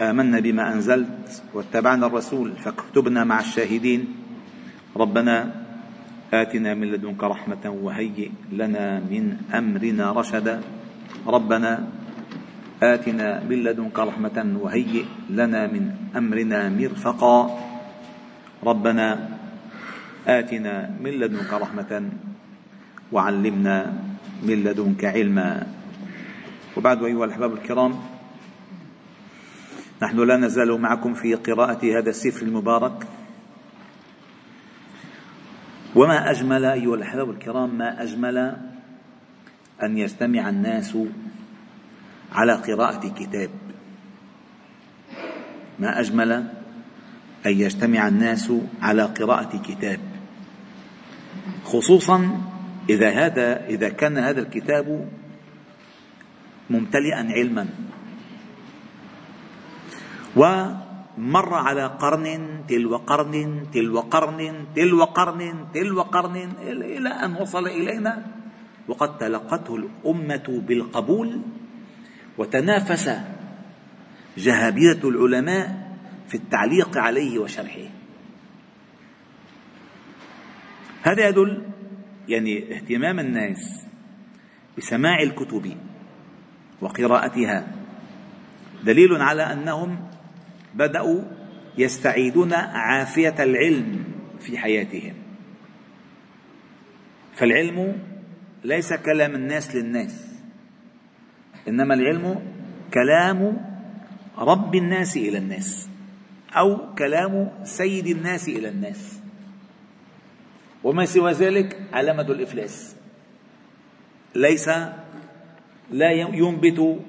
آمنا بما أنزلت واتبعنا الرسول فاكتبنا مع الشاهدين. ربنا آتنا من لدنك رحمة وهيئ لنا من أمرنا رشدا. ربنا آتنا من لدنك رحمة وهيئ لنا من أمرنا مرفقا. ربنا آتنا من لدنك رحمة وعلمنا من لدنك علما. وبعد أيها الأحباب الكرام نحن لا نزال معكم في قراءة هذا السفر المبارك. وما أجمل أيها الأحباب الكرام ما أجمل أن يجتمع الناس على قراءة كتاب. ما أجمل أن يجتمع الناس على قراءة كتاب. خصوصا إذا هذا إذا كان هذا الكتاب ممتلئا علما. ومر على قرن تلو قرن تلو قرن تلو قرن تلو قرن إلى أن وصل إلينا. وقد تلقته الأمة بالقبول وتنافس جهابرة العلماء في التعليق عليه وشرحه. هذا يدل يعني اهتمام الناس بسماع الكتب وقراءتها دليل على أنهم بدأوا يستعيدون عافية العلم في حياتهم. فالعلم ليس كلام الناس للناس إنما العلم كلام رب الناس إلى الناس أو كلام سيد الناس إلى الناس. وما سوى ذلك علامة الإفلاس. ليس لا ينبت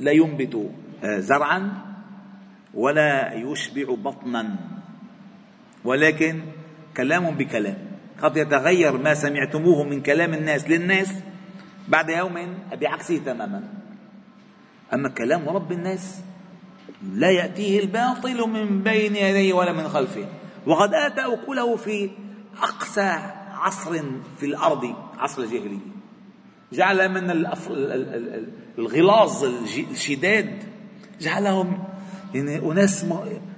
لا ينبت آه، زرعا ولا يشبع بطنا. ولكن كلام بكلام. قد يتغير ما سمعتموه من كلام الناس للناس بعد يوم بعكسه تماما. أما كلام رب الناس لا يأتيه الباطل من بين يديه ولا من خلفه. وقد آتى أكله في أقسى عصر في الأرض عصر الجاهلية. جعل من الغلاظ الشداد جعلهم يعني أناس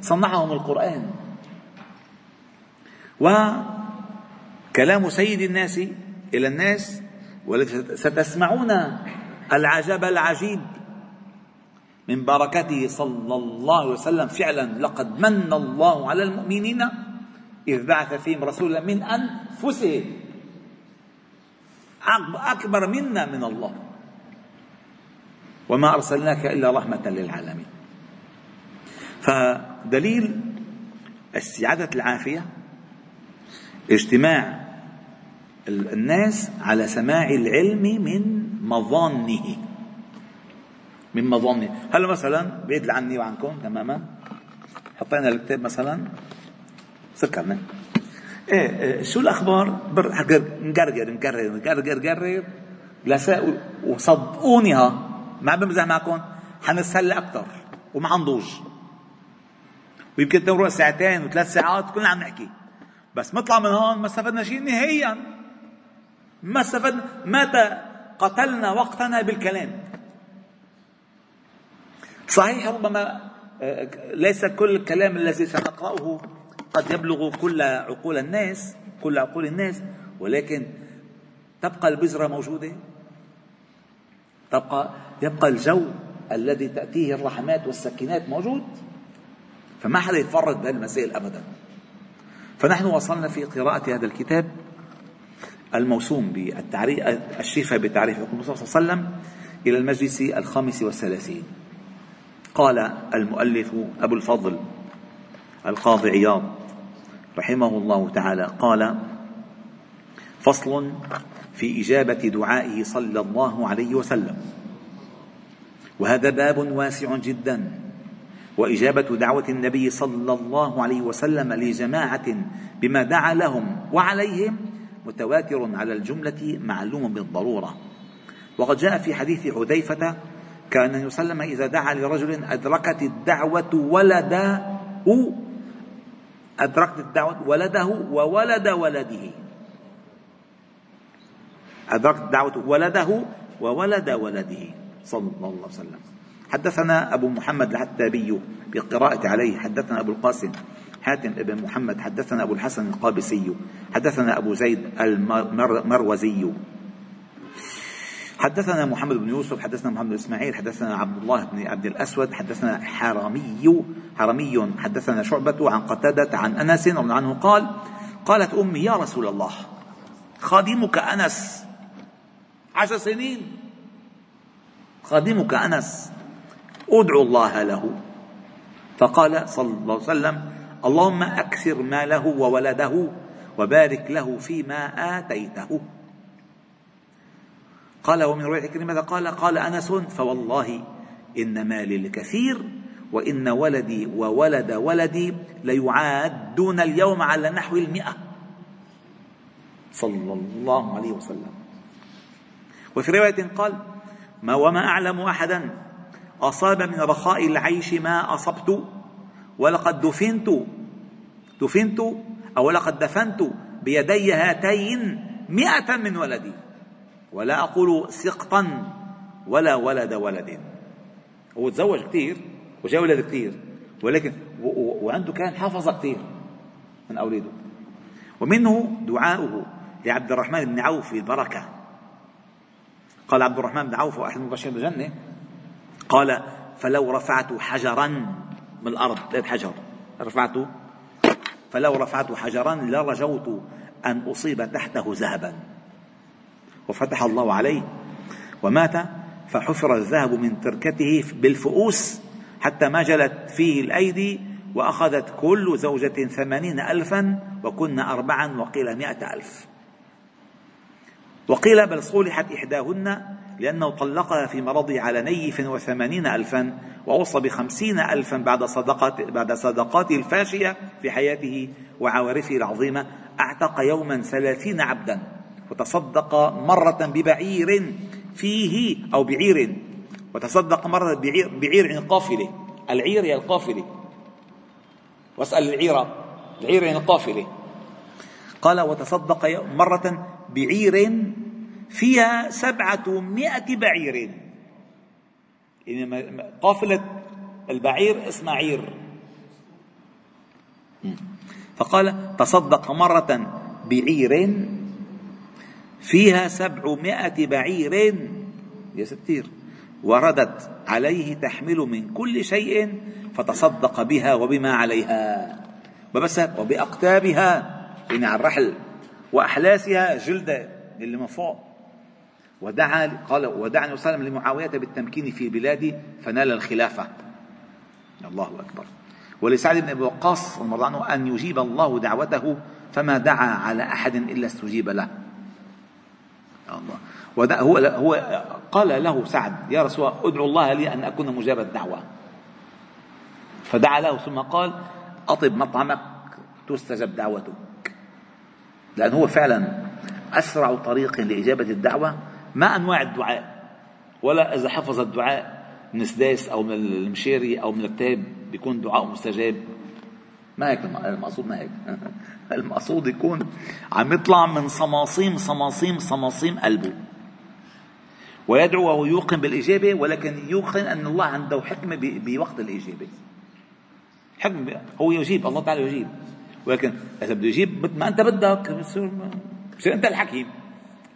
صنعهم القرآن. وكلام سيد الناس إلى الناس ستسمعون العجب العجيب من بركته صلى الله عليه وسلم. فعلا لقد من الله على المؤمنين إذ بعث فيهم رسولا من أنفسهم. أكبر منا من الله. وما أرسلناك إلا رحمة للعالمين. فدليل استعادة العافية اجتماع الناس على سماع العلم من مظانه. من مظانه. هلا مثلا بعيد عني وعنكم تماما؟ حطينا الكتاب مثلا. سكرنا إيه, إيه شو الأخبار؟ نقرقر نقرقر نقرر. لساء وصدقوني ها ما بمزح معكم. حنتسلى أكثر وما حنضوج ويمكن تمرق ساعتين وثلاث ساعات كلنا عم نحكي. بس نطلع من هون ما استفدنا شيء نهائيا. ما استفدنا متى قتلنا وقتنا بالكلام. صحيح ربما آه، ليس كل الكلام الذي سنقرأه قد يبلغ كل عقول الناس كل عقول الناس ولكن تبقى البذرة موجودة؟ تبقى يبقى الجو الذي تأتيه الرحمات والسكينات موجود؟ فما حدا يتفرد بهالمسائل ابدا. فنحن وصلنا في قراءة هذا الكتاب الموسوم بالتعريف الشفاء بتعريف الرسول صلى الله عليه وسلم إلى المجلس الخامس والثلاثين. قال المؤلف أبو الفضل القاضي عياض رحمه الله تعالى قال فصل في إجابة دعائه صلى الله عليه وسلم. وهذا باب واسع جدا. وإجابة دعوة النبي صلى الله عليه وسلم لجماعة بما دعا لهم وعليهم متواتر على الجملة معلوم بالضرورة. وقد جاء في حديث حذيفة كان النبي صلى الله عليه وسلم إذا دعا لرجل أدركت الدعوة ولده أدركت الدعوة ولده وولد ولده. أدركت الدعوة ولده وولد ولده صلى الله عليه وسلم. حدثنا أبو محمد العتابي بالقراءة عليه حدثنا أبو القاسم حاتم بن محمد حدثنا أبو الحسن القابسي حدثنا أبو زيد المروزي. حدثنا محمد بن يوسف حدثنا محمد بن إسماعيل حدثنا عبد الله بن عبد الأسود حدثنا حرمي حرمي حدثنا شعبة عن قتادة عن أنس رضي عنه قال قالت أمي يا رسول الله خادمك أنس عشر سنين خادمك أنس ادعو الله له. فقال صلى الله عليه وسلم اللهم أكثر ماله وولده وبارك له فيما آتيته. قال ومن رواية كلمة قال؟ قال أنس فوالله إن مالي الكثير وإن ولدي وولد ولدي ليعادون اليوم على نحو المئة. صلى الله عليه وسلم. وفي رواية قال ما وما أعلم أحدا أصاب من رخاء العيش ما أصبت ولقد دفنت دفنت أو لقد دفنت بيدي هاتين مئة من ولدي ولا أقول سقطا ولا ولد ولد. هو تزوج كثير وجاء ولد كثير ولكن وعنده كان حافظ كثير من أولاده. ومنه دعاؤه لعبد الرحمن بن عوف البركة. قال عبد الرحمن بن عوف وأحد المبشرين بالجنة قال فلو رفعت حجرا من الأرض. لقيت حجر. رفعته فلو رفعت حجرا لرجوت أن أصيب تحته ذهبا. وفتح الله عليه. ومات فحفر الذهب من تركته بالفؤوس حتى ما جلت فيه الأيدي وأخذت كل زوجة ثمانين ألفا وكن أربعا وقيل مائة ألف. وقيل بل صولحت إحداهن لأنه طلقها في مرضه على نيف وثمانين ألفا وأوصى بخمسين ألفا بعد صدقات بعد صدقاته الفاشية في حياته وعوارفه العظيمة. أعتق يوما ثلاثين عبدا وتصدق مرة ببعير فيه أو بعير. وتصدق مرة بعير, بعير عن قافلة. العير هي القافلة. واسأل العيرة العير عن القافلة. قال وتصدق مرة بعير فيها سبعة بعير. يعني قافلة البعير اسمها عير. فقال تصدق مرة بعير فيها سبعمائة بعير. يا ستير وردت عليه تحمل من كل شيء فتصدق بها وبما عليها. وبس وبأقتابها يعني على الرحل وأحلاسها جلدة اللي من فوق. ودعا قال ودعا وسلم لمعاوية بالتمكين في بلاده فنال الخلافة. الله أكبر. ولسعد بن أبي وقاص رضي الله عنه أن يجيب الله دعوته فما دعا على أحد إلا استجيب له. الله. هو هو قال له سعد يا رسول الله ادعو الله لي أن أكون مجاب الدعوة. فدعا له ثم قال أطب مطعمك تستجب دعوتك. لأنه هو فعلا أسرع طريق لإجابة الدعوة ما أنواع الدعاء. ولا إذا حفظ الدعاء من سداس أو من المشيري أو من الكتاب بيكون دعاء مستجاب. ما هيك المقصود ما هيك. المقصود يكون عم يطلع من صماصيم صماصيم صماصيم قلبه. ويدعو وهو يوقن بالإجابة ولكن يوقن أن الله عنده حكمة بوقت الإجابة. حكم هو يجيب الله تعالى يجيب. ولكن إذا بده يجيب مثل ما أنت بدك بصير أنت الحكيم.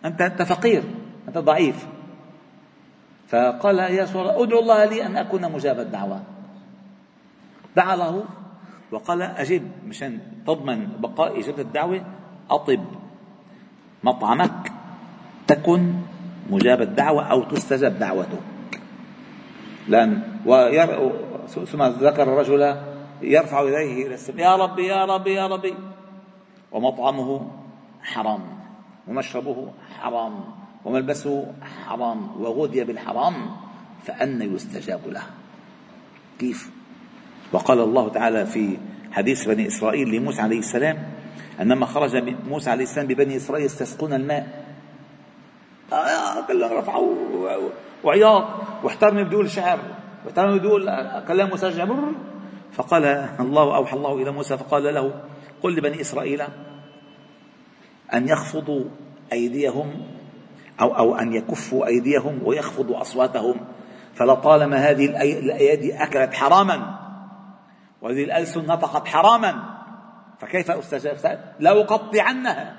أنت أنت فقير. أنت ضعيف. فقال يا رسول الله ادعو الله لي أن أكون مجاب الدعوة. دعا له وقال أجب مشان تضمن بقاء إجابة الدعوة أطب مطعمك تكن مجاب الدعوة أو تستجب دعوته لأن وير... ثم ذكر الرجل يرفع يديه إلى السماء يا ربي يا ربي يا ربي. ومطعمه حرام ومشربه حرام. وملبسه حرام وغذي بالحرام فأن يستجاب له. كيف؟ وقال الله تعالى في حديث بني إسرائيل لموسى عليه السلام أنما خرج موسى عليه السلام ببني إسرائيل يستسقون الماء. آه كلهم رفعوا وعياط واحترموا بدون شعر واحترموا بدون كلام مسجع فقال الله أوحى الله إلى موسى فقال له قل لبني إسرائيل أن يخفضوا أيديهم أو أو أن يكفوا أيديهم ويخفضوا أصواتهم. فلطالما هذه الأيادي أكلت حراما وهذه الألسن نطقت حراما فكيف أستجاب لأقطعنها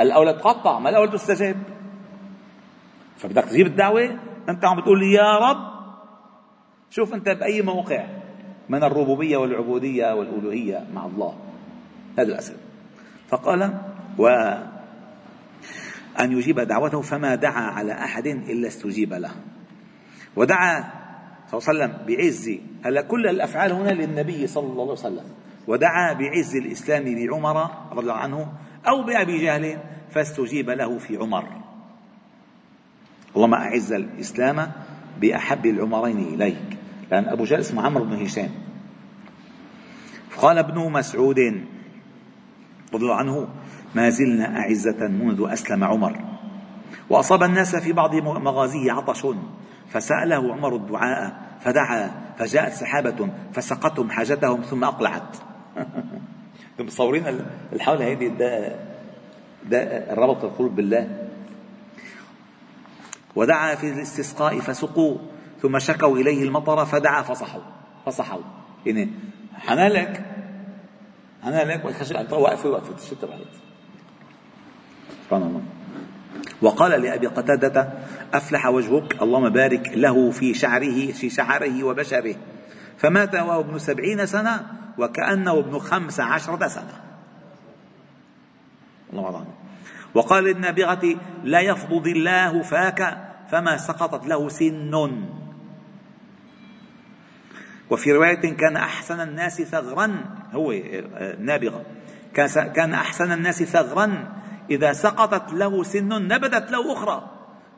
الأولى تقطع ما الأولى تستجاب؟ فبدك تجيب الدعوة أنت عم بتقول يا رب. شوف أنت بأي موقع من الربوبية والعبودية والألوهية مع الله. هذا الأسد فقال و أن يجيب دعوته فما دعا على أحد إلا استجيب له. ودعا صلى الله عليه وسلم بعز هلا كل الأفعال هنا للنبي صلى الله عليه وسلم. ودعا بعز الإسلام بعمر رضي الله عنه أو بأبي جهل فاستجيب له في عمر. اللهم أعز الإسلام بأحب العمرين إليك. لأن أبو جهل اسمه عمرو بن هشام. قال ابن مسعود رضي الله عنه ما زلنا أعزة منذ أسلم عمر. وأصاب الناس في بعض مغازيه عطش. فسأله عمر الدعاء فدعا فجاءت سحابة فسقتهم حاجتهم ثم أقلعت. متصورين الحالة هذه ده ده ربط القلوب بالله؟ ودعا في الاستسقاء فسقوا ثم شكوا إليه المطر فدعا فصحوا. فصحوا. يعني حنالك حنالك واقفة واقفة الشتاء راحت سبحان الله. وقال لأبي قتادة أفلح وجهك اللهم بارك له في شعره في شعره وبشره. فمات وهو ابن سبعين سنة وكأنه ابن خمس عشرة سنة. الله عنه وقال للنابغة لا يفضض الله فاك فما سقطت له سن. وفي رواية كان أحسن الناس ثغرا. هو نابغة. كان أحسن الناس ثغرا إذا سقطت له سن نبتت له أخرى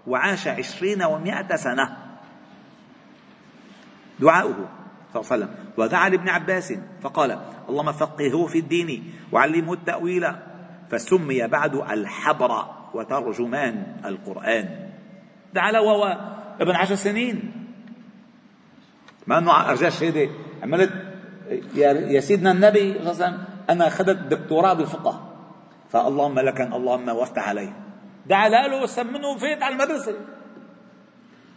وعاش عشرين ومائة سنة. دعاؤه صلى الله عليه وسلم. ودعا لابن عباس فقال اللهم فقهه في الدين وعلمه التأويل. فسمي بعد الحبر وترجمان القرآن. دعا له وهو ابن عشر سنين. ما أنه ارجاش هيدي عملت يا سيدنا النبي صلى الله عليه وسلم أنا أخذت دكتوراه بالفقه. فاللهم لك اللهم وافتح علي دعا له وسمنه وفيت على المدرسة.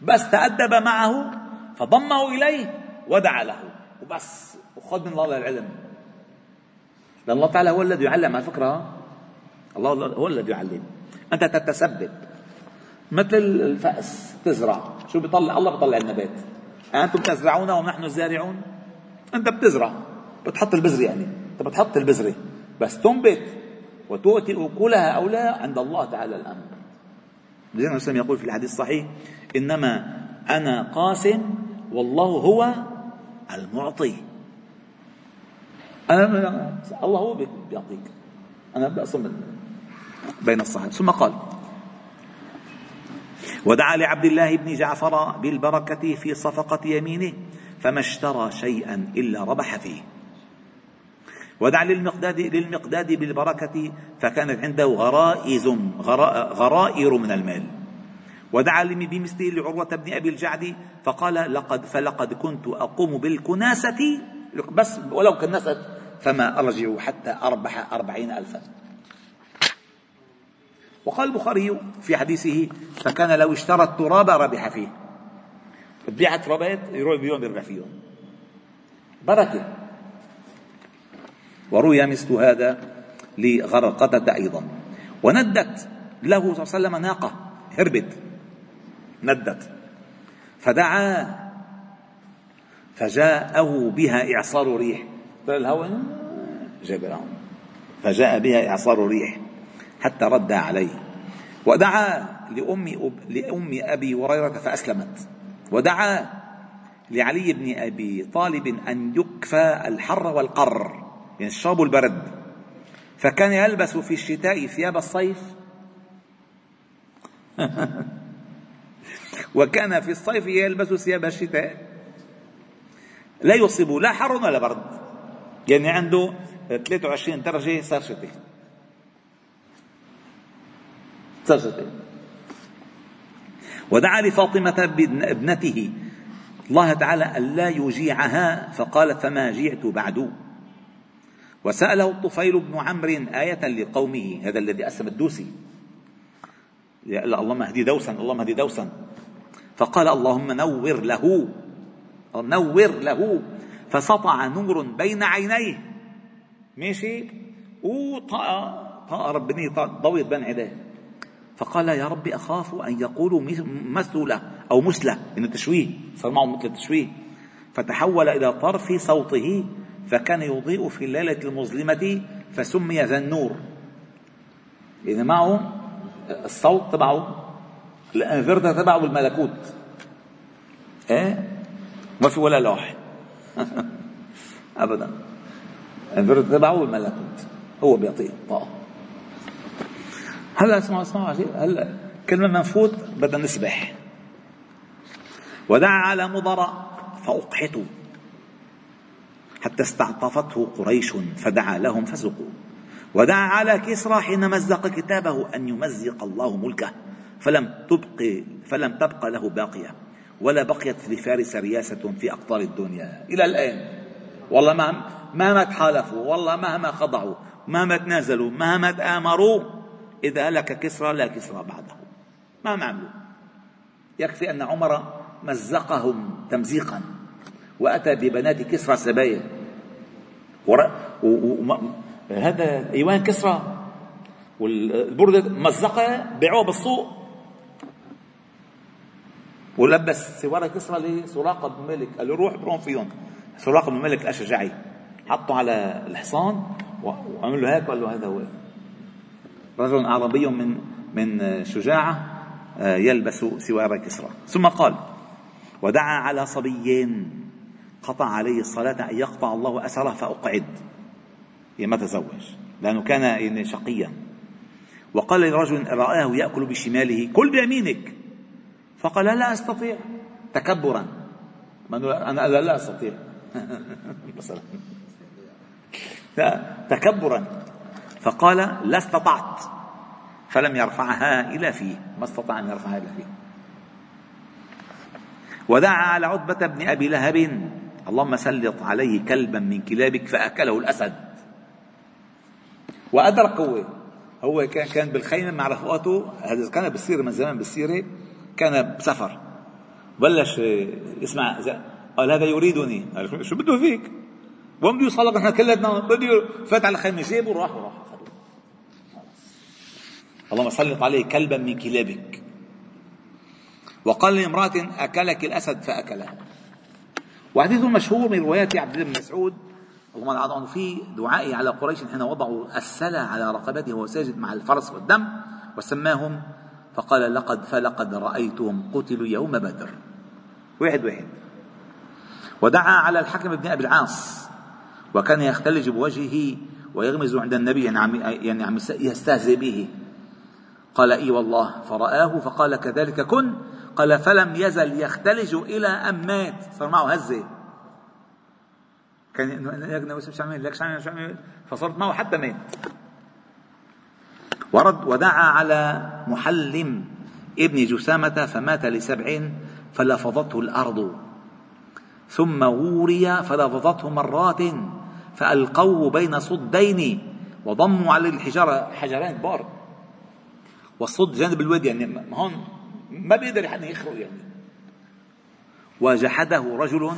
بس تأدب معه فضمه إليه ودعا له. وبس. وخذ من الله العلم. لأن الله تعالى هو الذي يعلم على فكرة. الله هو الذي يعلم. أنت تتسبب مثل الفأس. تزرع. شو بيطلع؟ الله بيطلع النبات أنتم تزرعون ونحن الزارعون؟ أنت بتزرع. بتحط البذرة يعني. أنت بتحط البذرة. بس تنبت. وتؤتي أكلها أو لا عند الله تعالى الأمر. النبي صلى يقول في الحديث الصحيح إنما أنا قاسم والله هو المعطي. أنا الله هو بيعطيك. أنا بقسم بين الصحابة. ثم قال ودعا لعبد الله بن جعفر بالبركة في صفقة يمينه فما اشترى شيئا إلا ربح فيه. ودعا للمقداد للمقداد بالبركة فكانت عنده غرائز غرائر من المال. ودعا بمثله لعروة بن أبي الجعد فقال لقد فلقد كنت أقوم بالكناسة بس ولو كنست فما أرجع حتى أربح أربعين ألفا. وقال البخاري في حديثه فكان لو اشترى التراب ربح فيه. بيع ترابات يروح بيوم يربح فيهم. بركة. وروي مثل هذا لغرقدة أيضا. وندت له صلى الله عليه وسلم ناقة هربت. ندت. فدعا. فجاءه بها إعصار ريح. الهواء؟ جاب فجاء بها إعصار ريح حتى رد عليه. ودعا لأم لأم أبي هريرة فأسلمت. ودعا لعلي بن أبي طالب أن يكفى الحر والقر. الشرب البرد. فكان يلبس في الشتاء ثياب الصيف. وكان في الصيف يلبس ثياب الشتاء. لا يصيب لا حر ولا برد. يعني عنده 23 درجة صار شتاء. صار شتاء. ودعا لفاطمة ابنته. الله تعالى ألا يجيعها. فقالت فما جيعت بعد؟ وسأله الطفيل بن عمرو آية لقومه هذا الذي أسلم الدوسي. اللهم اهدي دوسا اللهم اهدي دوسا. فقال اللهم نور له نور له. فسطع نور بين عينيه. ماشي؟ وطأ طأ ربني ضويت بين عينيه. فقال يا رب أخاف أن يقولوا مثلة أو مثلة من التشويه صار معه مثل التشويه. فتحول إلى طرف صوته فكان يضيء في الليلة المظلمة فسمي ذا النور. يعني معه الصوت تبعه الانفرتر تبعه بالملكوت إيه؟ ما في ولا لوح. ابدا. الانفرتر تبعه بالملكوت هو بيعطيه طاقه هلا اسمعوا اسمعوا هلا كل ما نفوت بدنا نسبح. ودعا على مضر فأقحتوا حتى استعطفته قريش فدعا لهم فسقوا ودعا على كسرى حين مزق كتابه أن يمزق الله ملكه فلم تبق فلم تبق له باقية ولا بقيت لفارس رياسة في أقطار الدنيا. إلى الآن. والله ما مهما تحالفوا والله مهما خضعوا مهما تنازلوا مهما تآمروا إذا هلك كسرى لا كسرى بعده. ما عملوا. يكفي أن عمر مزقهم تمزيقا. وأتى ببنات كسرى سبايا. هذا إيوان كسرى. والبردة مزقها بيعوها بالسوق ولبس سوارة كسرى لسراقة بن مالك. قال له روح برون فيهم سراقة بن مالك الأشجعي حطه على الحصان وعمل له هيك وقال له هذا هو. رجل عربي من من شجاعة آه، يلبس سوار كسرى. ثم قال ودعا على صبيين. قطع عليه الصلاة أن يقطع الله أسره فأقعد. ما تزوج. لأنه كان شقيا. وقال لرجل رآه يأكل بشماله كل بيمينك. فقال لا أستطيع. تكبرا. أنا لا أستطيع. تكبرا. فقال لا استطعت. فلم يرفعها إلى فيه. ما استطاع أن يرفعها إلى فيه. ودعا على عتبة بن أبي لهب. اللهم سلط عليه كلبا من كلابك فأكله الأسد. وأدرك هو هو كان كان بالخيمة مع رفقاته هذا كان بالسيرة من زمان بالسيرة كان بسفر. بلش يسمع قال هذا يريدني. قال شو بده فيك؟ وين بده يوصلك نحن كلنا بده فات على الخيمة جابه وراح وراح. اللهم سلط عليه كلبا من كلابك. وقال لامرأة أكلك الأسد فأكلها وحديث مشهور من روايات عبد الله بن مسعود اللهم عنه في دعائه على قريش حين وضعوا السلا على رقبته وهو ساجد مع الفرس والدم وسماهم فقال لقد فلقد رأيتهم قتلوا يوم بدر. واحد واحد. ودعا على الحكم بن أبي العاص وكان يختلج بوجهه ويغمز عند النبي يعني عم يعني عم يستهزئ به. قال إي والله فرآه فقال كذلك كن قال فلم يزل يختلج إلى أن مات. صار معه هزة. كان إنه مش عامل لك شو عامل فصرت معه حتى مات. ورد ودعا على محلم ابن جسامة فمات لسبع فلفظته الأرض. ثم وري فلفظته مرات فألقوه بين صدين وضموا عليه الحجارة. حجرين كبار والصد جانب الوادي يعني هون. ما بيقدر حد يخرج يعني. وجحده رجل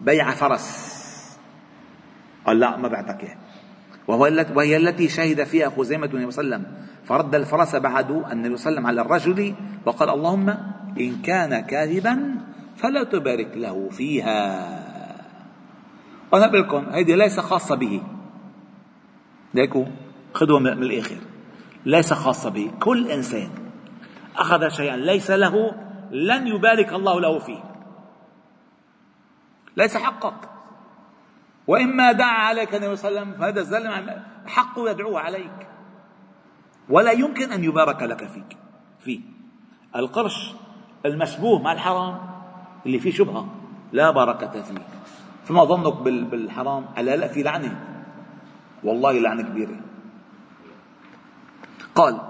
بيع فرس. قال لا ما بعتك. اياه وهي التي شهد فيها خزيمة النبي صلى الله عليه وسلم. فرد الفرس بعد عليه وسلم على الرجل وقال اللهم إن كان كاذبا فلا تبارك له فيها. وأنا لكم هذه ليس خاصة به. ليكو خذوا من الآخر. ليس خاصة به. كل إنسان أخذ شيئا. ليس له لن يبارك الله له فيه. ليس حقك. وإما دعا عليك النبي صلى الله عليه وسلم فهذا الزلم حقه يدعوه عليك. ولا يمكن أن يبارك لك فيك فيه. القرش المشبوه مع الحرام اللي فيه شبهة لا بركة فيه. فما ظنك بالحرام؟ قال لا في لعنة. والله لعنة كبيرة. قال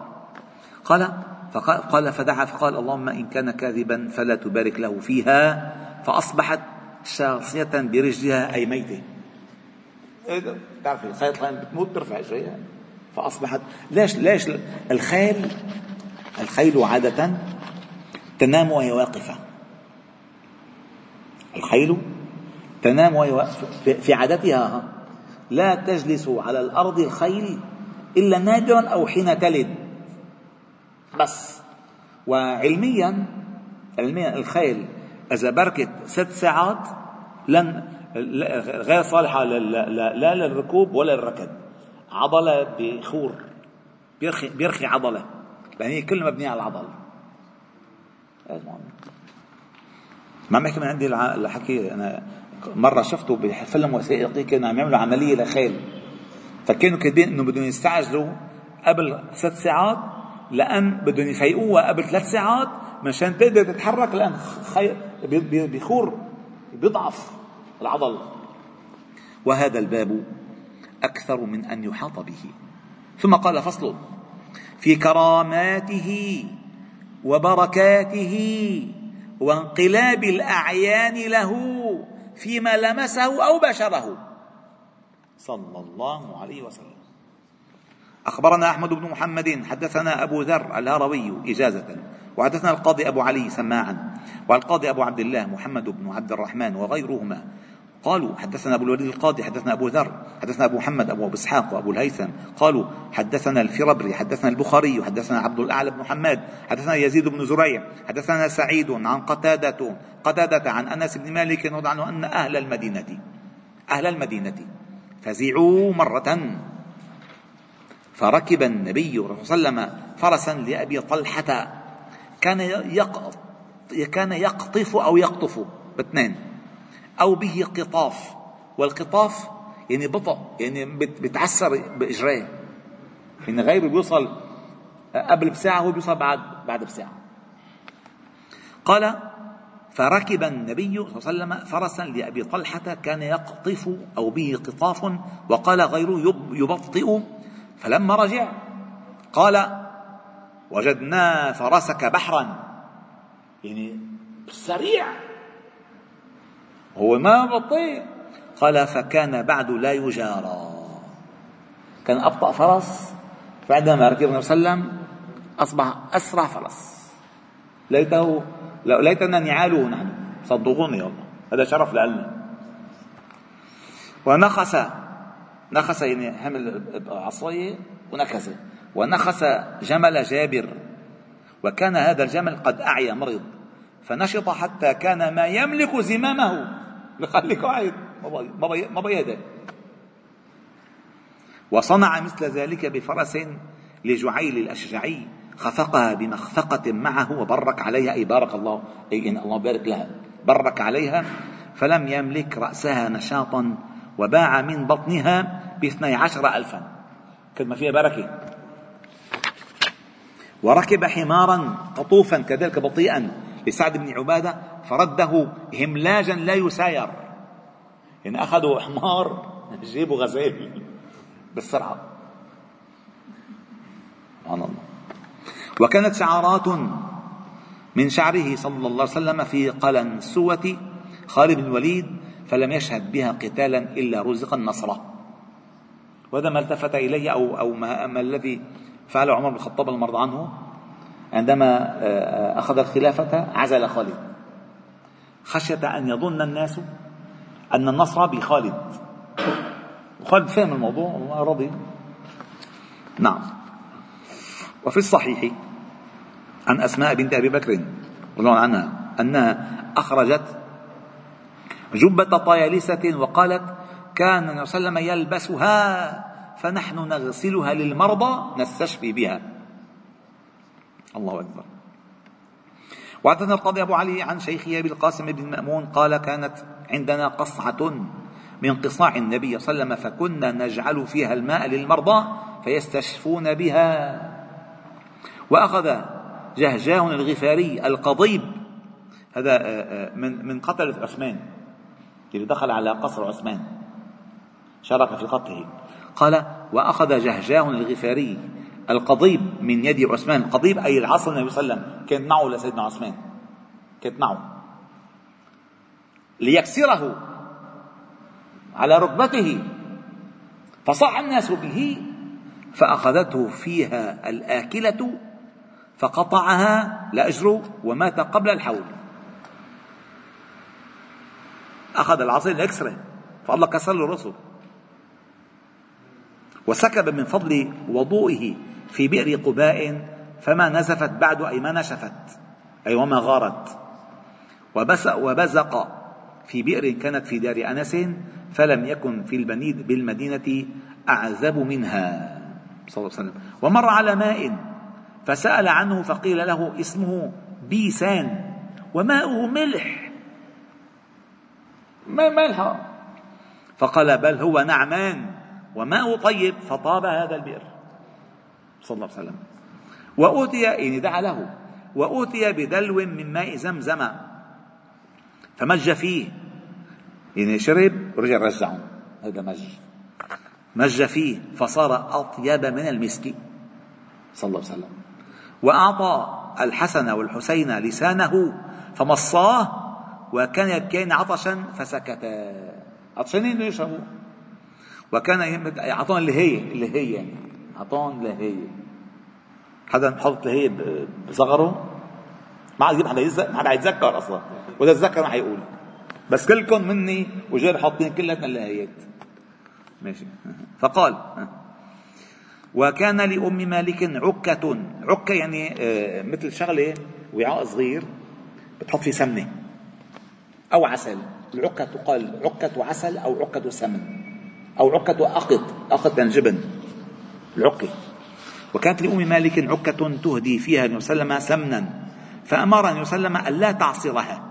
قال فقال قال فدعا فقال اللهم إن كان كاذبا فلا تبارك له فيها. فأصبحت شاصية برجلها أي ميتة. بتعرفي الخيل بتموت ترفع شيئا فأصبحت ليش ليش الخيل الخيل عادة تنام وهي واقفة. الخيل تنام وهي واقفة في عادتها. لا تجلس على الأرض الخيل إلا نادرا أو حين تلد. بس. وعلميا علميا الخيل إذا بركت ست ساعات لن غير صالحة لا للركوب ولا للركض. عضلة بخور. بيرخي بيرخي عضلة. لأن هي كلها مبنية على العضل. ما عم من عندي الحكي. أنا مرة شفته بفيلم وثائقي كانوا عم يعملوا عملية لخيل. فكانوا كاتبين إنه بدهم يستعجلوا قبل ست ساعات لأن بدهم يفيقوها قبل ثلاث ساعات مشان تقدر تتحرك لأن خي... بيخور بيضعف العضل. وهذا الباب أكثر من أن يحاط به. ثم قال فصل في كراماته وبركاته وانقلاب الأعيان له فيما لمسه أو بشره. صلى الله عليه وسلم. أخبرنا أحمد بن محمد حدثنا أبو ذر الهروي إجازة وحدثنا القاضي أبو علي سماعا والقاضي أبو عبد الله محمد بن عبد الرحمن وغيرهما. قالوا حدثنا أبو الوليد القاضي حدثنا أبو ذر حدثنا أبو محمد أبو إسحاق وأبو الهيثم. قالوا حدثنا الفربري حدثنا البخاري حدثنا عبد الأعلى بن حماد حدثنا يزيد بن زريع حدثنا سعيد عن قتادة قتادة عن أنس بن مالك رضي عنه أن أهل المدينة أهل المدينة فزعوا مرة فركب النبي صلى الله عليه وسلم فرسا لأبي طلحة. كان يقطف كان يقطف أو يقطف باثنين أو به قطاف. والقطاف يعني بطء يعني بتعسر بإجريه يعني غيره بيوصل قبل بساعة هو بيوصل بعد بعد بساعة. قال فركب النبي صلى الله عليه وسلم فرسا لأبي طلحة كان يقطف أو به قطاف. وقال غيره يبطئ فلما رجع قال وجدنا فرسك بحرا. يعني سريع. هو ما بطيء. قال فكان بعد لا يجارى. كان أبطأ فرس. فعندما ركب النبي صلى الله عليه وسلم أصبح أسرع فرس. ليته ليتنا نعاله نحن. صدقوني والله هذا شرف لنا ونخس نخس يعني حمل عصاية ونكس. ونخس جمل جابر. وكان هذا الجمل قد أعيا مرض فنشط حتى كان ما يملك زمامه. بخليك قاعد ما بيده وصنع مثل ذلك بفرس لجعيل الأشجعي. خفقها بمخفقة معه وبرك عليها. أي بارك الله أي إن الله بارك لها. برك عليها. فلم يملك رأسها نشاطا وباع من بطنها باثني عشر ألفا. كلمة فيها بركة. وركب حمارا قطوفا كذلك بطيئا لسعد بن عبادة فرده هملاجا لا يساير. يعني أخذوا حمار جيبوا غزال بالسرعة. سبحان الله. وكانت شعارات من شعره صلى الله عليه وسلم في قلنسوة خالد بن الوليد فلم يشهد بها قتالا إلا رزق النصر. وهذا ما التفت إليه أو, أو ما, ما الذي فعله عمر بن الخطاب المرضى عنه؟ عندما آه، أخذ الخلافة عزل خالد. خشية أن يظن الناس أن النصر بخالد. وخالد فهم الموضوع والله رضي نعم. وفي الصحيح عن أسماء بنت أبي بكر رضي الله عنها أنها أخرجت جبة طيالسة وقالت كان النبي صلى الله عليه وسلم يلبسها فنحن نغسلها للمرضى نستشفي بها. الله أكبر. وحدثنا القاضي أبو علي عن شيخه أبي القاسم بن مأمون قال كانت عندنا قصعة من قصاع النبي صلى الله عليه وسلم فكنا نجعل فيها الماء للمرضى فيستشفون بها. وأخذ جهجاه الغفاري القضيب هذا آه، آه، من من قتلة عثمان. اللي دخل على قصر عثمان. شارك في قتله قال وأخذ جهجاه الغفاري القضيب من يد عثمان. القضيب أي العصر النبي صلى الله عليه وسلم. كانت معه لسيدنا عثمان. كانت معه. ليكسره على ركبته. فصاح الناس به فأخذته فيها الآكلة فقطعها لأجره ومات قبل الحول. أخذ العصا ليكسره. فالله كسر له رأسه. وسكب من فضل وضوئه في بئر قباء فما نزفت بعد أي ما نشفت أي وما غارت. وبزق في بئر كانت في دار أنس فلم يكن في بالمدينة أعزب منها. صلى الله عليه وسلم. ومر على ماء فسأل عنه فقيل له اسمه بيسان وماؤه ملح. ما ملح فقال بل هو نعمان وماء طيب فطاب هذا البئر. صلى الله عليه وسلم. وأوتي يعني دعا له. وأوتي بدلو من ماء زمزم. فمج فيه. يعني شرب ورجع رجعه. هذا مج. مج فيه فصار أطيب من المسك. صلى الله عليه وسلم. وأعطى الحسن والحسين لسانه فمصاه وكان يبكين عطشا فسكتا. عطشانين يشربوا؟ وكان اعطاهم اللي هي اللي هي يعني. اعطاهم هي حدا حط اللي هي بصغره؟ ما عاد يجيب حدا ما عاد يتذكر أصلا. واذا تذكر ما حيقول. بس كلكم مني وجير حاطين كلنا اللهيات ماشي. فقال وكان لأم مالك عكة. عكة يعني آه، مثل شغلة وعاء صغير بتحط فيه سمنة. أو عسل. العكة تقال عكة عسل أو عكة سمن أو عكة أقط. أقط يعني جبن. العكة وكانت لأم مالك عكة تهدي فيها النبي صلى الله عليه وسلم سمنا. فأمر النبي صلى الله عليه وسلم ألا تعصرها.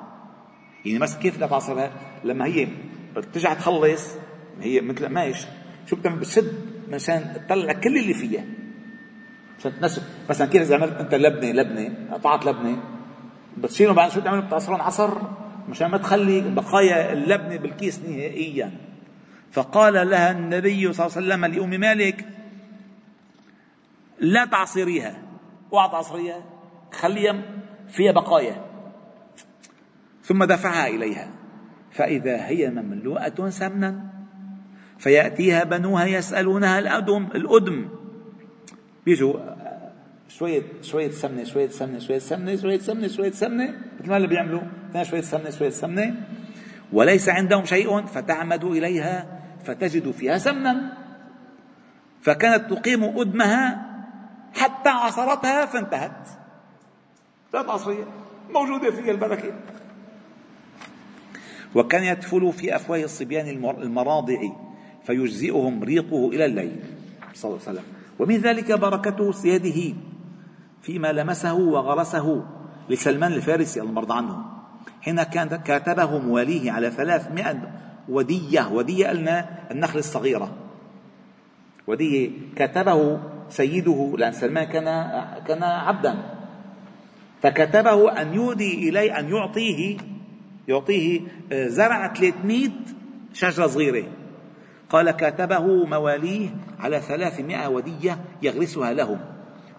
يعني مثلا كيف لا تعصرها؟ لما هي بترجع تخلص هي مثل ما إيش؟ شو بتعمل بتشد مشان تطلع كل اللي فيها. مشان تنشف مثلا كيف إذا عملت؟ أنت لبنة لبنة قطعت لبنة. بتشيلهم بعد شو بتعمل؟ بتعصرهم عصر. مشان ما تخلي بقايا اللبنه بالكيس نهائيا. فقال لها النبي صلى الله عليه وسلم لأم مالك لا تعصريها. اوعى تعصريها خليها فيها بقايا. ثم دفعها إليها. فإذا هي مملوءة سمنا فيأتيها بنوها يسألونها الأدم الأدم. بيجوا شوية شوية سمنة شوية سمنة شوية سمنة شوية سمنة شوية سمنة. مثل ما اللي بيعملوا؟ شوية سمنة شوية سمنة. وليس عندهم شيء فتعمد إليها فتجد فيها سمنا. فكانت تقيم أدمها حتى عصرتها فانتهت. لا عصرية موجودة فيها البركة. وكان يدفل في أفواه الصبيان المراضع فيجزئهم ريقه إلى الليل. صلى الله عليه وسلم. ومن ذلك بركته سياده فيما لمسه وغرسه لسلمان الفارسي المرضى عنه. حين كان كاتبه مواليه على ثلاثمائة ودية ودية قلنا النخل الصغيرة. ودية كتبه سيده لأن سلمان كان كان عبدا. فكتبه أن يودي إليه أن يعطيه يعطيه آه، زرع 300 شجرة صغيرة. قال كاتبه مواليه على ثلاثمائة ودية يغرسها لهم.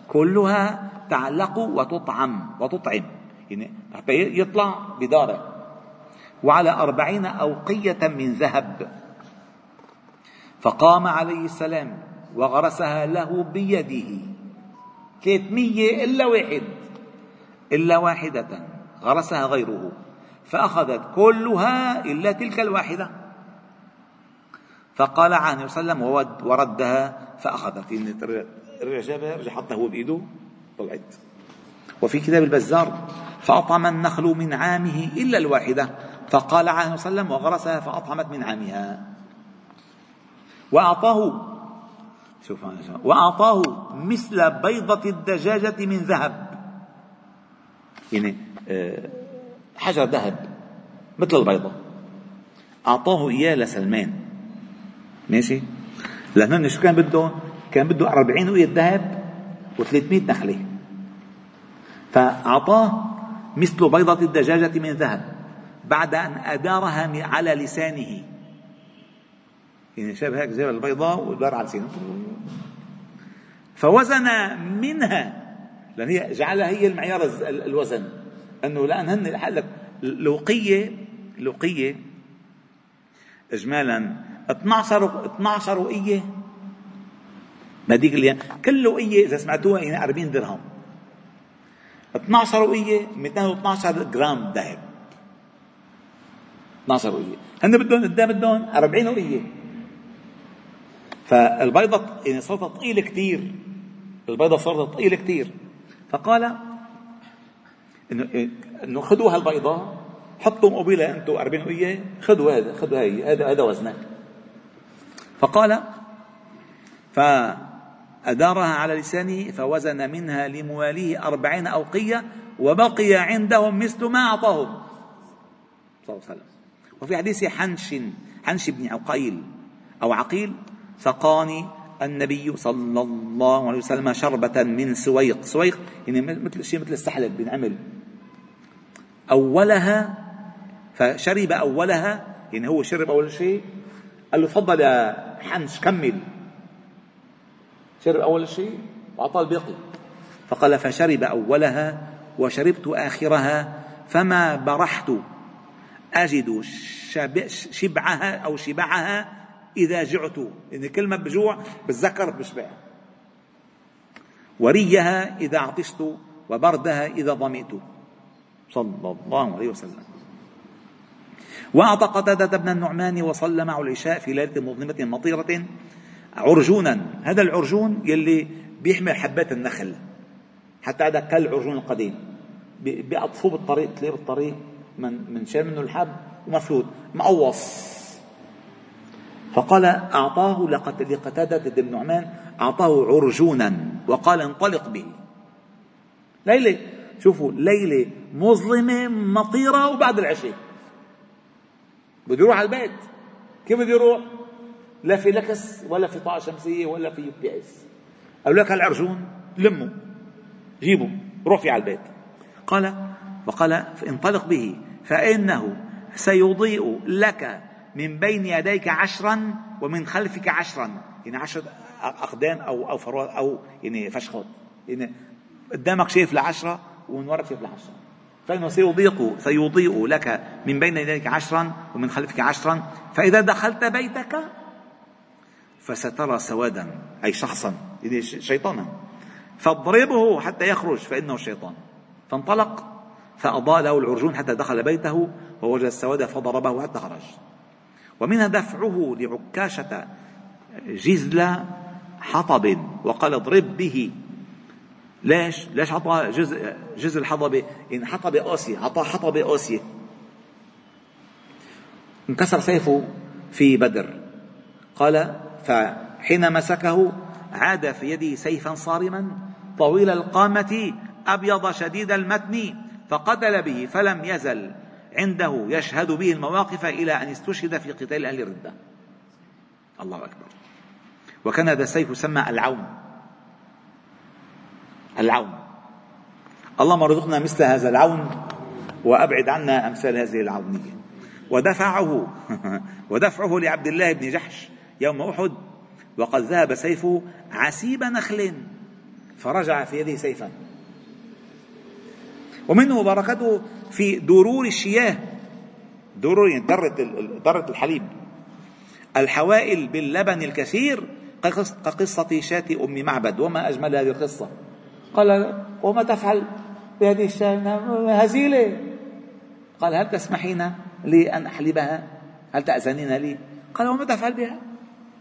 كلها تعلق وتطعم وتطعم. يعني حتى يطلع بداره وعلى أربعين أوقية من ذهب. فقام عليه السلام وغرسها له بيده. ثلاثمية إلا واحد. إلا واحدة. غرسها غيره. فأخذت كلها إلا تلك الواحدة. فقال عنه وسلم وردها. فأخذت. رجع جابها رجع حطها هو بإيده. طلعت. وفي كتاب البزار فأطعم النخل من عامه إلا الواحدة. فقال عليه وسلم وغرسها فأطعمت من عامها. وأعطاه شوف وأعطاه مثل بيضة الدجاجة من ذهب. يعني آه، حجر ذهب مثل البيضة. أعطاه إياه لسلمان. ماشي؟ لأنه شو كان بده؟ كان بده 40 وقية ذهب و300 نخلة فأعطاه مثل بيضة الدجاجة من ذهب بعد أن أدارها على لسانه. يعني شاب هيك جاب البيضاء ودار على لسانه. فوزن منها لأن هي جعلها هي المعيار الوزن. أنه لأن هن لك لوقية لوقية إجمالا 12 12 وقية بهذيك الأيام كل وقية إذا سمعتوها يعني 40 درهم. 12 وقية 212 جرام ذهب. 12 وقية. هن بدهم قدام بدهم 40 وقية. فالبيضة يعني صارت ثقيلة كثير البيضة صارت ثقيلة كثير فقال إنه إنه خذوا هالبيضة حطوا مقابلها أنتم 40 وقية خذوا هذا خذوا هي هذا هذا وزنك. فقال فأدارها على لسانه فوزن منها لمواليه أربعين أوقية وبقي عندهم مثل ما أعطاهم. صلى الله عليه وسلم. وفي حديث حنش حنش بن عقيل أو عقيل سقاني النبي صلى الله عليه وسلم شربة من سويق. سويق يعني مثل شيء مثل السحلب بينعمل أولها فشرب أولها يعني هو شرب أول شيء قال له تفضل يا حنش كمل. شرب أول شيء وأعطاه الباقي فقال فشرب أولها وشربت آخرها فما برحت أجد شبعها أو شبعها إذا جعت. إن كل ما بجوع بتذكر بشبع وريها إذا عطشت وبردها إذا ظمئت صلى الله عليه وسلم. وأعطى قتادة بن النعمان وصلى مع العشاء في ليلة مظلمة مطيرة عرجونا. هذا العرجون يلي بيحمل حبات النخل. حتى هذا كالعرجون القديم. بيقطفوه بالطريق تلاقيه بالطريق من من شال منه الحب ومفلوت مقوص. فقال أعطاه لقتادة بن نعمان أعطاه عرجونا وقال انطلق به. ليلة شوفوا ليلة مظلمة مطيرة وبعد العشاء. بده يروح على البيت. كيف بده يروح؟ لا في لكس ولا في طاقة شمسية ولا في UPS قالوا لك هالعرجون لمه جيبه روح فيه على البيت قال وقال انطلق به فإنه سيضيء لك من بين يديك عشرا ومن خلفك عشرا. يعني عشر أقدام أو أو فروات أو يعني فشخات. يعني قدامك شايف لعشرة ومن وراك شايف لعشرة. فإنه سيضيق سيضيء لك من بين يديك عشرا ومن خلفك عشرا. فإذا دخلت بيتك فسترى سوادا أي شخصا يعني شيطانا. فاضربه حتى يخرج فإنه شيطان. فانطلق فأضاء له العرجون حتى دخل بيته ووجد السواد فضربه حتى خرج. ومنها دفعه لعكاشة جزل حطب وقال اضرب به. ليش؟ ليش أعطى جزء جزء الحطبة؟ إن حطبة قاسية أعطاه حطبة قاسية انكسر سيفه في بدر. قال فحين مسكه عاد في يده سيفا صارما طويل القامة أبيض شديد المتن فقتل به فلم يزل. عنده يشهد به المواقف إلى أن استشهد في قتال أهل الردة. الله أكبر. وكان هذا السيف يسمى العون. العون. اللهم ارزقنا مثل هذا العون وأبعد عنا أمثال هذه العونية. ودفعه ودفعه لعبد الله بن جحش. يوم أحد وقد ذهب سيفه عسيب نخل فرجع في يده سيفا. ومنه بركته في درور الشياه درور يعني درة درة الحليب. الحوائل باللبن الكثير كقصة شاة أم معبد وما أجمل هذه القصة. قال وما تفعل بهذه الشاة؟ هزيلة. قال هل تسمحين لي أن أحلبها؟ هل تأذنين لي؟ قال وما تفعل بها؟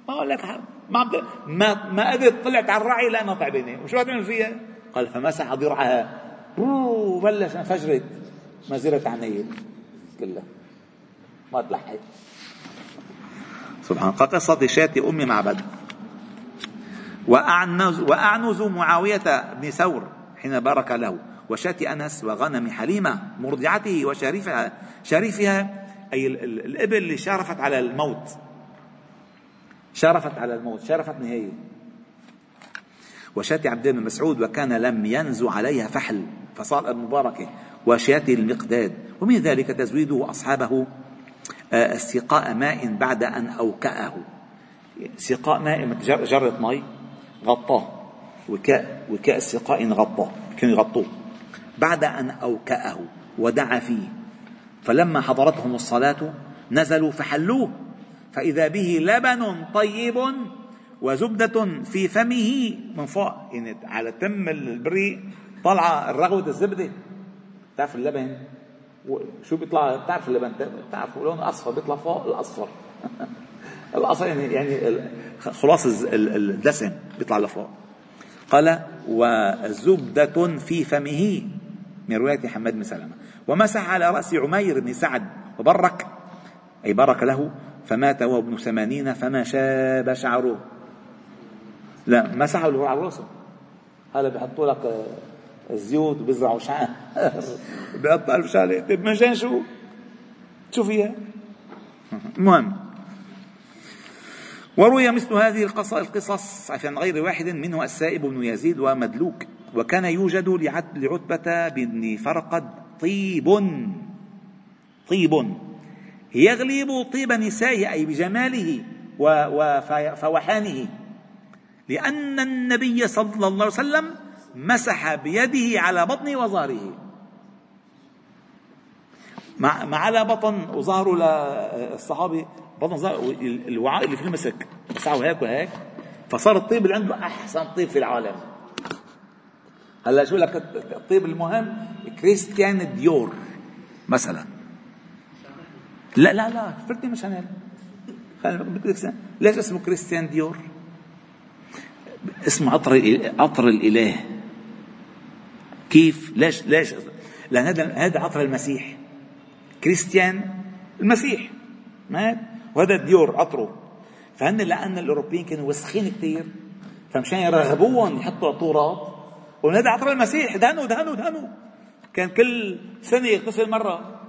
ما أقول لك ما ما ما قدرت طلعت على الرعي لأنها تعبانة وشو تعمل فيها؟ قال فمسح ضرعها بلش انفجرت مزيرة عنيل كلها ما تلحق سبحان الله. قصة شاة أم معبد وأعنز, وأعنز معاوية بن ثور حين بارك له. وشاة أنس وغنم حليمة مرضعته وشريفها شريفها أي الإبل اللي شارفت على الموت. شارفت على الموت شارفت نهاية. وشاة عبد بن مسعود وكان لم ينزو عليها فحل فصار المباركة وشاة المقداد ومن ذلك تزويده أصحابه آه، استقاء ماء بعد أن أوكأه. سقاء ماء جرة مي غطاه. وكاء وكاء السقاء غطاه كانوا يغطوه. بعد أن أوكأه ودعا فيه. فلما حضرتهم الصلاة نزلوا فحلوه. فإذا به لبن طيب وزبدة في فمه من فوق يعني على تم البريق طالعة الرغوة الزبدة. تعرف اللبن؟ شو بيطلع؟ بتعرف اللبن؟ بتعرف لونه أصفر بيطلع فوق الأصفر. الأصفر يعني يعني خلاص الدسم بيطلع لفوق. قال وزبدة في فمه من رواية حماد بن سلمة. ومسح على رأس عمير بن سعد وبرك أي بارك له فمات وهو ابن ثمانين فما شاب شعره. لا مسحه اللي هو على راسه. هذا بيحطوا لك الزيوت وبيزرعوا شعر بيقطع الشعر طيب مشان شو؟ شو فيها؟ المهم. وروي مثل هذه القصص عن غير واحد منه السائب بن يزيد ومدلوك. وكان يوجد لعتبة بن فرقد طيب. طيب. يغلب طيب نسائه أي بجماله وفوحانه لأن النبي صلى الله عليه وسلم مسح بيده على بطنه وظهره مع, على بطن وظهره للصحابي بطن الوعاء اللي في المسك مسحه هيك وهيك. فصار الطيب اللي عنده أحسن طيب في العالم. هلا شو لك الطيب المهم؟ Christian Dior مثلا. لا لا لا فكرتني مش أنا. ليش اسمه Christian Dior؟ اسمه عطر عطر الإله. كيف؟ ليش ليش؟ لأن هذا هذا عطر المسيح. كريستيان المسيح. مات وهذا ديور عطره. فهن لأن الأوروبيين كانوا وسخين كثير فمشان يرغبوهم يحطوا عطورات. وهذا عطر المسيح. دهنوا دهنوا دهنوا. كان كل سنة يغتسل مرة.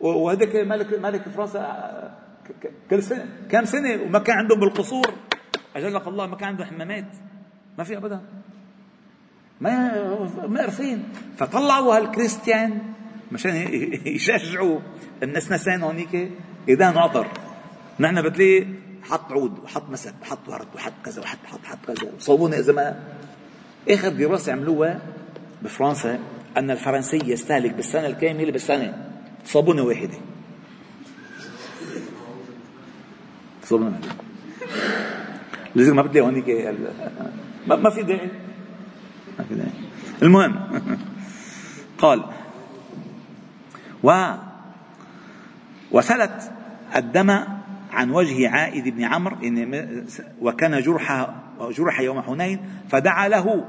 وهذاك ملك ملك فرنسا كل سنة كم سنة؟ وما كان عندهم بالقصور. أجلك الله ما كان عندهم حمامات. ما في ابدا. ما مقرفين فطلعوا هالكريستيان مشان يشجعوا الناس نسان هونيك. ايدان عطر نحن بتلاقي حط عود وحط مسد وحط ورد وحط كذا وحط حط حط كذا. وصابونه اذا ما آخر دراسة عملوها بفرنسا أن الفرنسي يستهلك بالسنة الكاملة بالسنة. صابونه واحدة صابونه واحدة لازم ما بتلاقي هونيك ما في داعي. المهم قال و وسلت الدم عن وجه عائد بن عمرو وكان جرح جرح يوم حنين فدعا له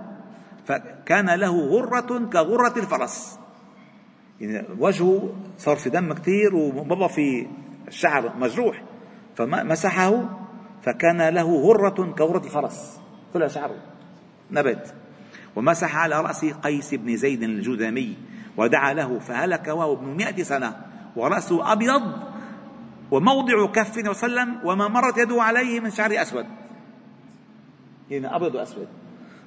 فكان له غرة كغرة الفرس. يعني وجهه صار في دم كثير وبابا في الشعر مجروح فمسحه فكان له غرة كغرة الفرس طلع شعره نبت. ومسح على رأسه قيس بن زيد الجذامي ودعا له فهلك وهو ابن مئة سنة ورأسه أبيض وموضع كف وسلم وما مرت يده عليه من شعر أسود. يعني أبيض وأسود.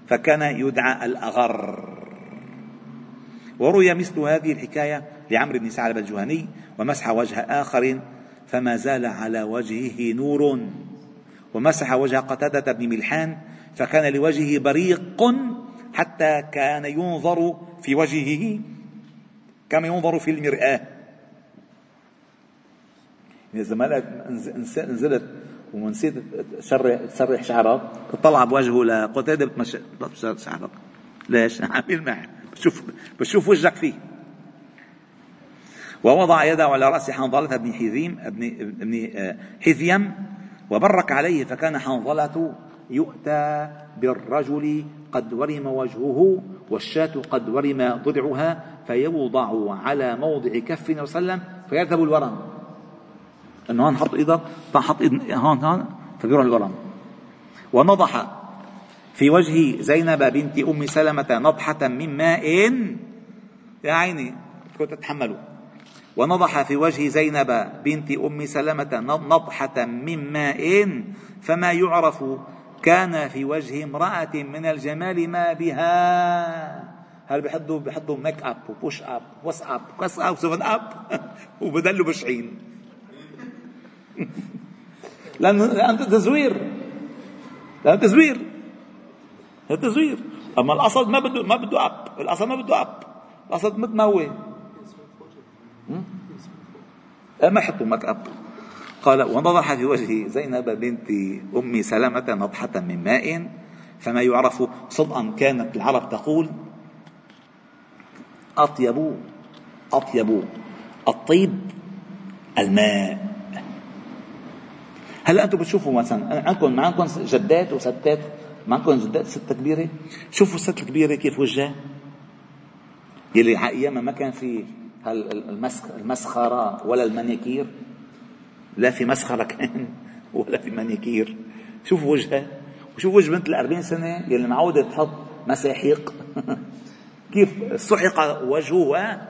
فكان يدعى الأغر. وروي مثل هذه الحكاية لعمرو بن ثعلبة الجهني ومسح وجه آخر فما زال على وجهه نور. ومسح وجه قتادة بن ملحان فكان لوجهه بريق حتى كان ينظر في وجهه كما ينظر في المرآة. إذا ما نزلت ونسيت تسرح شعرك تطلع بوجهه لقتادة بتمشي شعرك ليش؟ عم يلمع بشوف بشوف وجهك فيه. ووضع يده على رأس حنظلة بن حزيم ابن ابن آه، حزيم وبرك عليه فكان حنظلة يؤتى بالرجل قد ورم وجهه والشاة قد ورم ضلعها فيوضع على موضع كف وسلم فيذهب الورم. انه هون حط إيدك حط هون هون فبيروح الورم. ونضح في وجه زينب بنت أم سلمة نضحة من ماء. يا عيني كنت تتحملوا ونضح في وجه زينب بنت أم سلمة نضحة من ماء. فما يعرف كان في وجه امرأة من الجمال ما بها. هل بيحطوا بيحطوا make up و push up WhatsApp كاس up Seven Up وبدلوا بشعين. لأنه لأنه تزوير. لأنه تزوير. تزوير أما الاصل ما بده ما بده up. الاصل ما بده up. الاسد متموه. ما يحطوا ميك أب؟ قال ونضح في وجه زينب بنت أم سلمة نضحه من ماء فما يعرف صدقا كانت العرب تقول أطيب أطيب الطيب الماء. هلا أنتم بتشوفوا مثلا عندكم معكم جدات وستات معكم جدات ست كبيرة. شوفوا الست الكبيرة كيف وجهها. يلي أيامها ما كان في المسخرة ولا المانيكير. لا في مسخرة كان ولا في مانيكير. شوفوا وجهها. وشوف وجه بنت الأربعين سنة يلي معودة تحط مساحيق. كيف سحق وجهها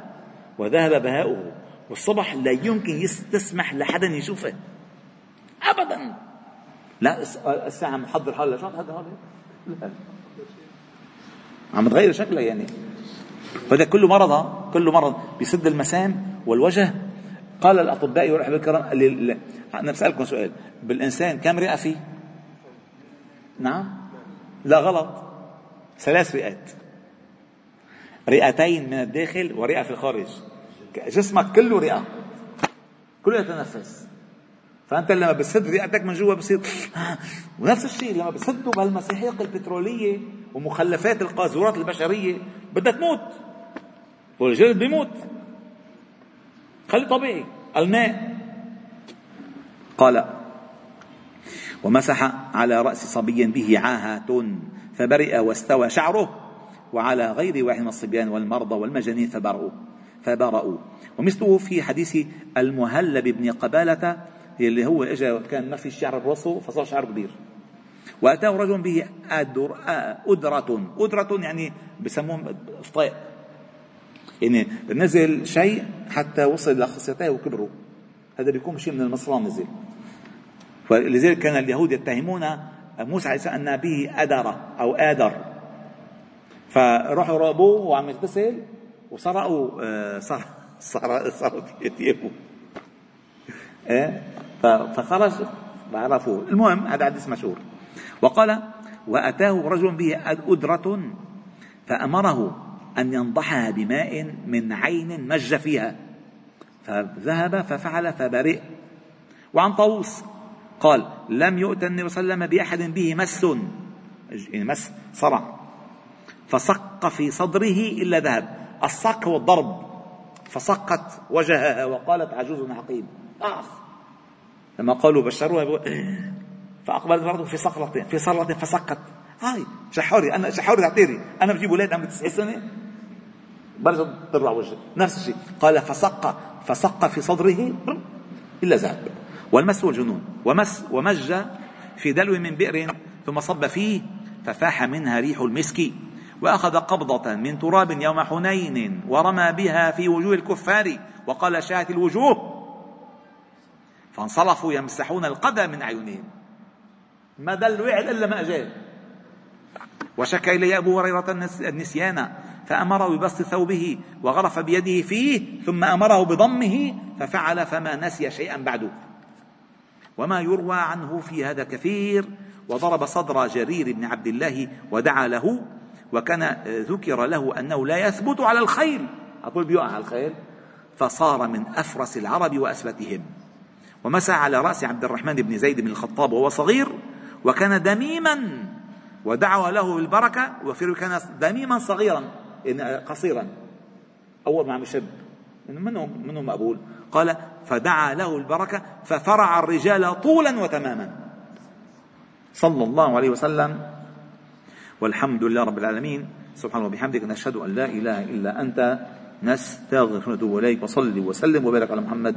وذهب بهاؤه. والصبح لا يمكن تسمح لحدا يشوفه. أبدا. لا الساعة محضر حالها شو هذا هذا. عم تغير شكلها يعني. فهذا كله مرض كله مرض بيسد المسام والوجه. قال الأطباء والرحمة الكرام أنا بسألكم سؤال. بالإنسان كم رئة فيه؟ نعم. لا غلط. ثلاث رئات. رئتين من الداخل ورئة في الخارج. جسمك كله رئة. كله يتنفس. فأنت لما بتسد رئتك من جوا بصير ونفس الشيء لما بتسدوا بهالمساحيق البترولية ومخلفات القاذورات البشرية بدها تموت. والجلد بيموت. خلي طبيعي. الماء. قال ومسح على رأس صبي به عاهة فبرئ واستوى شعره وعلى غير واحد من الصبيان والمرضى والمجانين فبرؤوا. فبرؤوا. ومثله في حديث المهلب بن قبالة اللي هو اجى كان ما في شعر براسه فصار شعر كبير. وأتاه رجل به أدر أدرة. أدرة يعني بسموهم فطاء يعني نزل شيء حتى وصل لخصيتيه وكبروا هذا بيكون شيء من المصران نزل. فلذلك كان اليهود يتهمون موسى عليه السلام أن به أدر أو آدر. فراحوا رأبوه وعم يغتسل وسرقوا آه، صار صاروا ثيابه إيه؟ فخرج عرفوه. المهم هذا حديث مشهور. وقال وأتاه رجل به أدرة فأمره أن ينضحها بماء من عين مج فيها. فذهب ففعل فبرئ. وعن طاووس قال لم يؤت النبي صلى الله عليه وسلم بأحد به مس. يعني مس صرع. فصق في صدره إلا ذهب. الصق هو الضرب فصقت وجهها وقالت عجوز عقيم. أعف لما قالوا بشروها فأقبلت مرته في صقلة في صلة فسقت. هاي شحوري أنا شحوري تعطيني. أنا بجيب أولاد عمري تسع سنة برجع تطلع وجهي. نفس الشيء. قال فصق فصق في صدره إلا ذهب. والمس والجنون. ومس ومج في دلو من بئر ثم صب فيه ففاح منها ريح المسك وأخذ قبضة من تراب يوم حنين ورمى بها في وجوه الكفار وقال شاهت الوجوه. فانصرفوا يمسحون القدى من أعينهم. ما دل وعد إلا ما أجاب. وشكى إلي أبو هريرة النسيان فأمره ببسط ثوبه وغرف بيده فيه ثم أمره بضمه ففعل فما نسي شيئا بعد. وما يروى عنه في هذا كثير وضرب صدر جرير بن عبد الله ودعا له وكان ذكر له أنه لا يثبت على الخيل. أقول بيقع على الخيل. فصار من أفرس العرب واثبتهم ومسح على رأس عبد الرحمن بن زيد بن الخطاب وهو صغير وكان دميما ودعوا له بالبركة وفي كان دميما صغيرا قصيرا. أول ما عم يشب. منهم منهم مقبول؟ قال فدعا له البركة ففرع الرجال طولا وتماما. صلى الله عليه وسلم. والحمد لله رب العالمين. سبحانه وبحمدك نشهد أن لا إله إلا أنت نستغفرك ونتوب إليك وصلي وسلم وبارك على محمد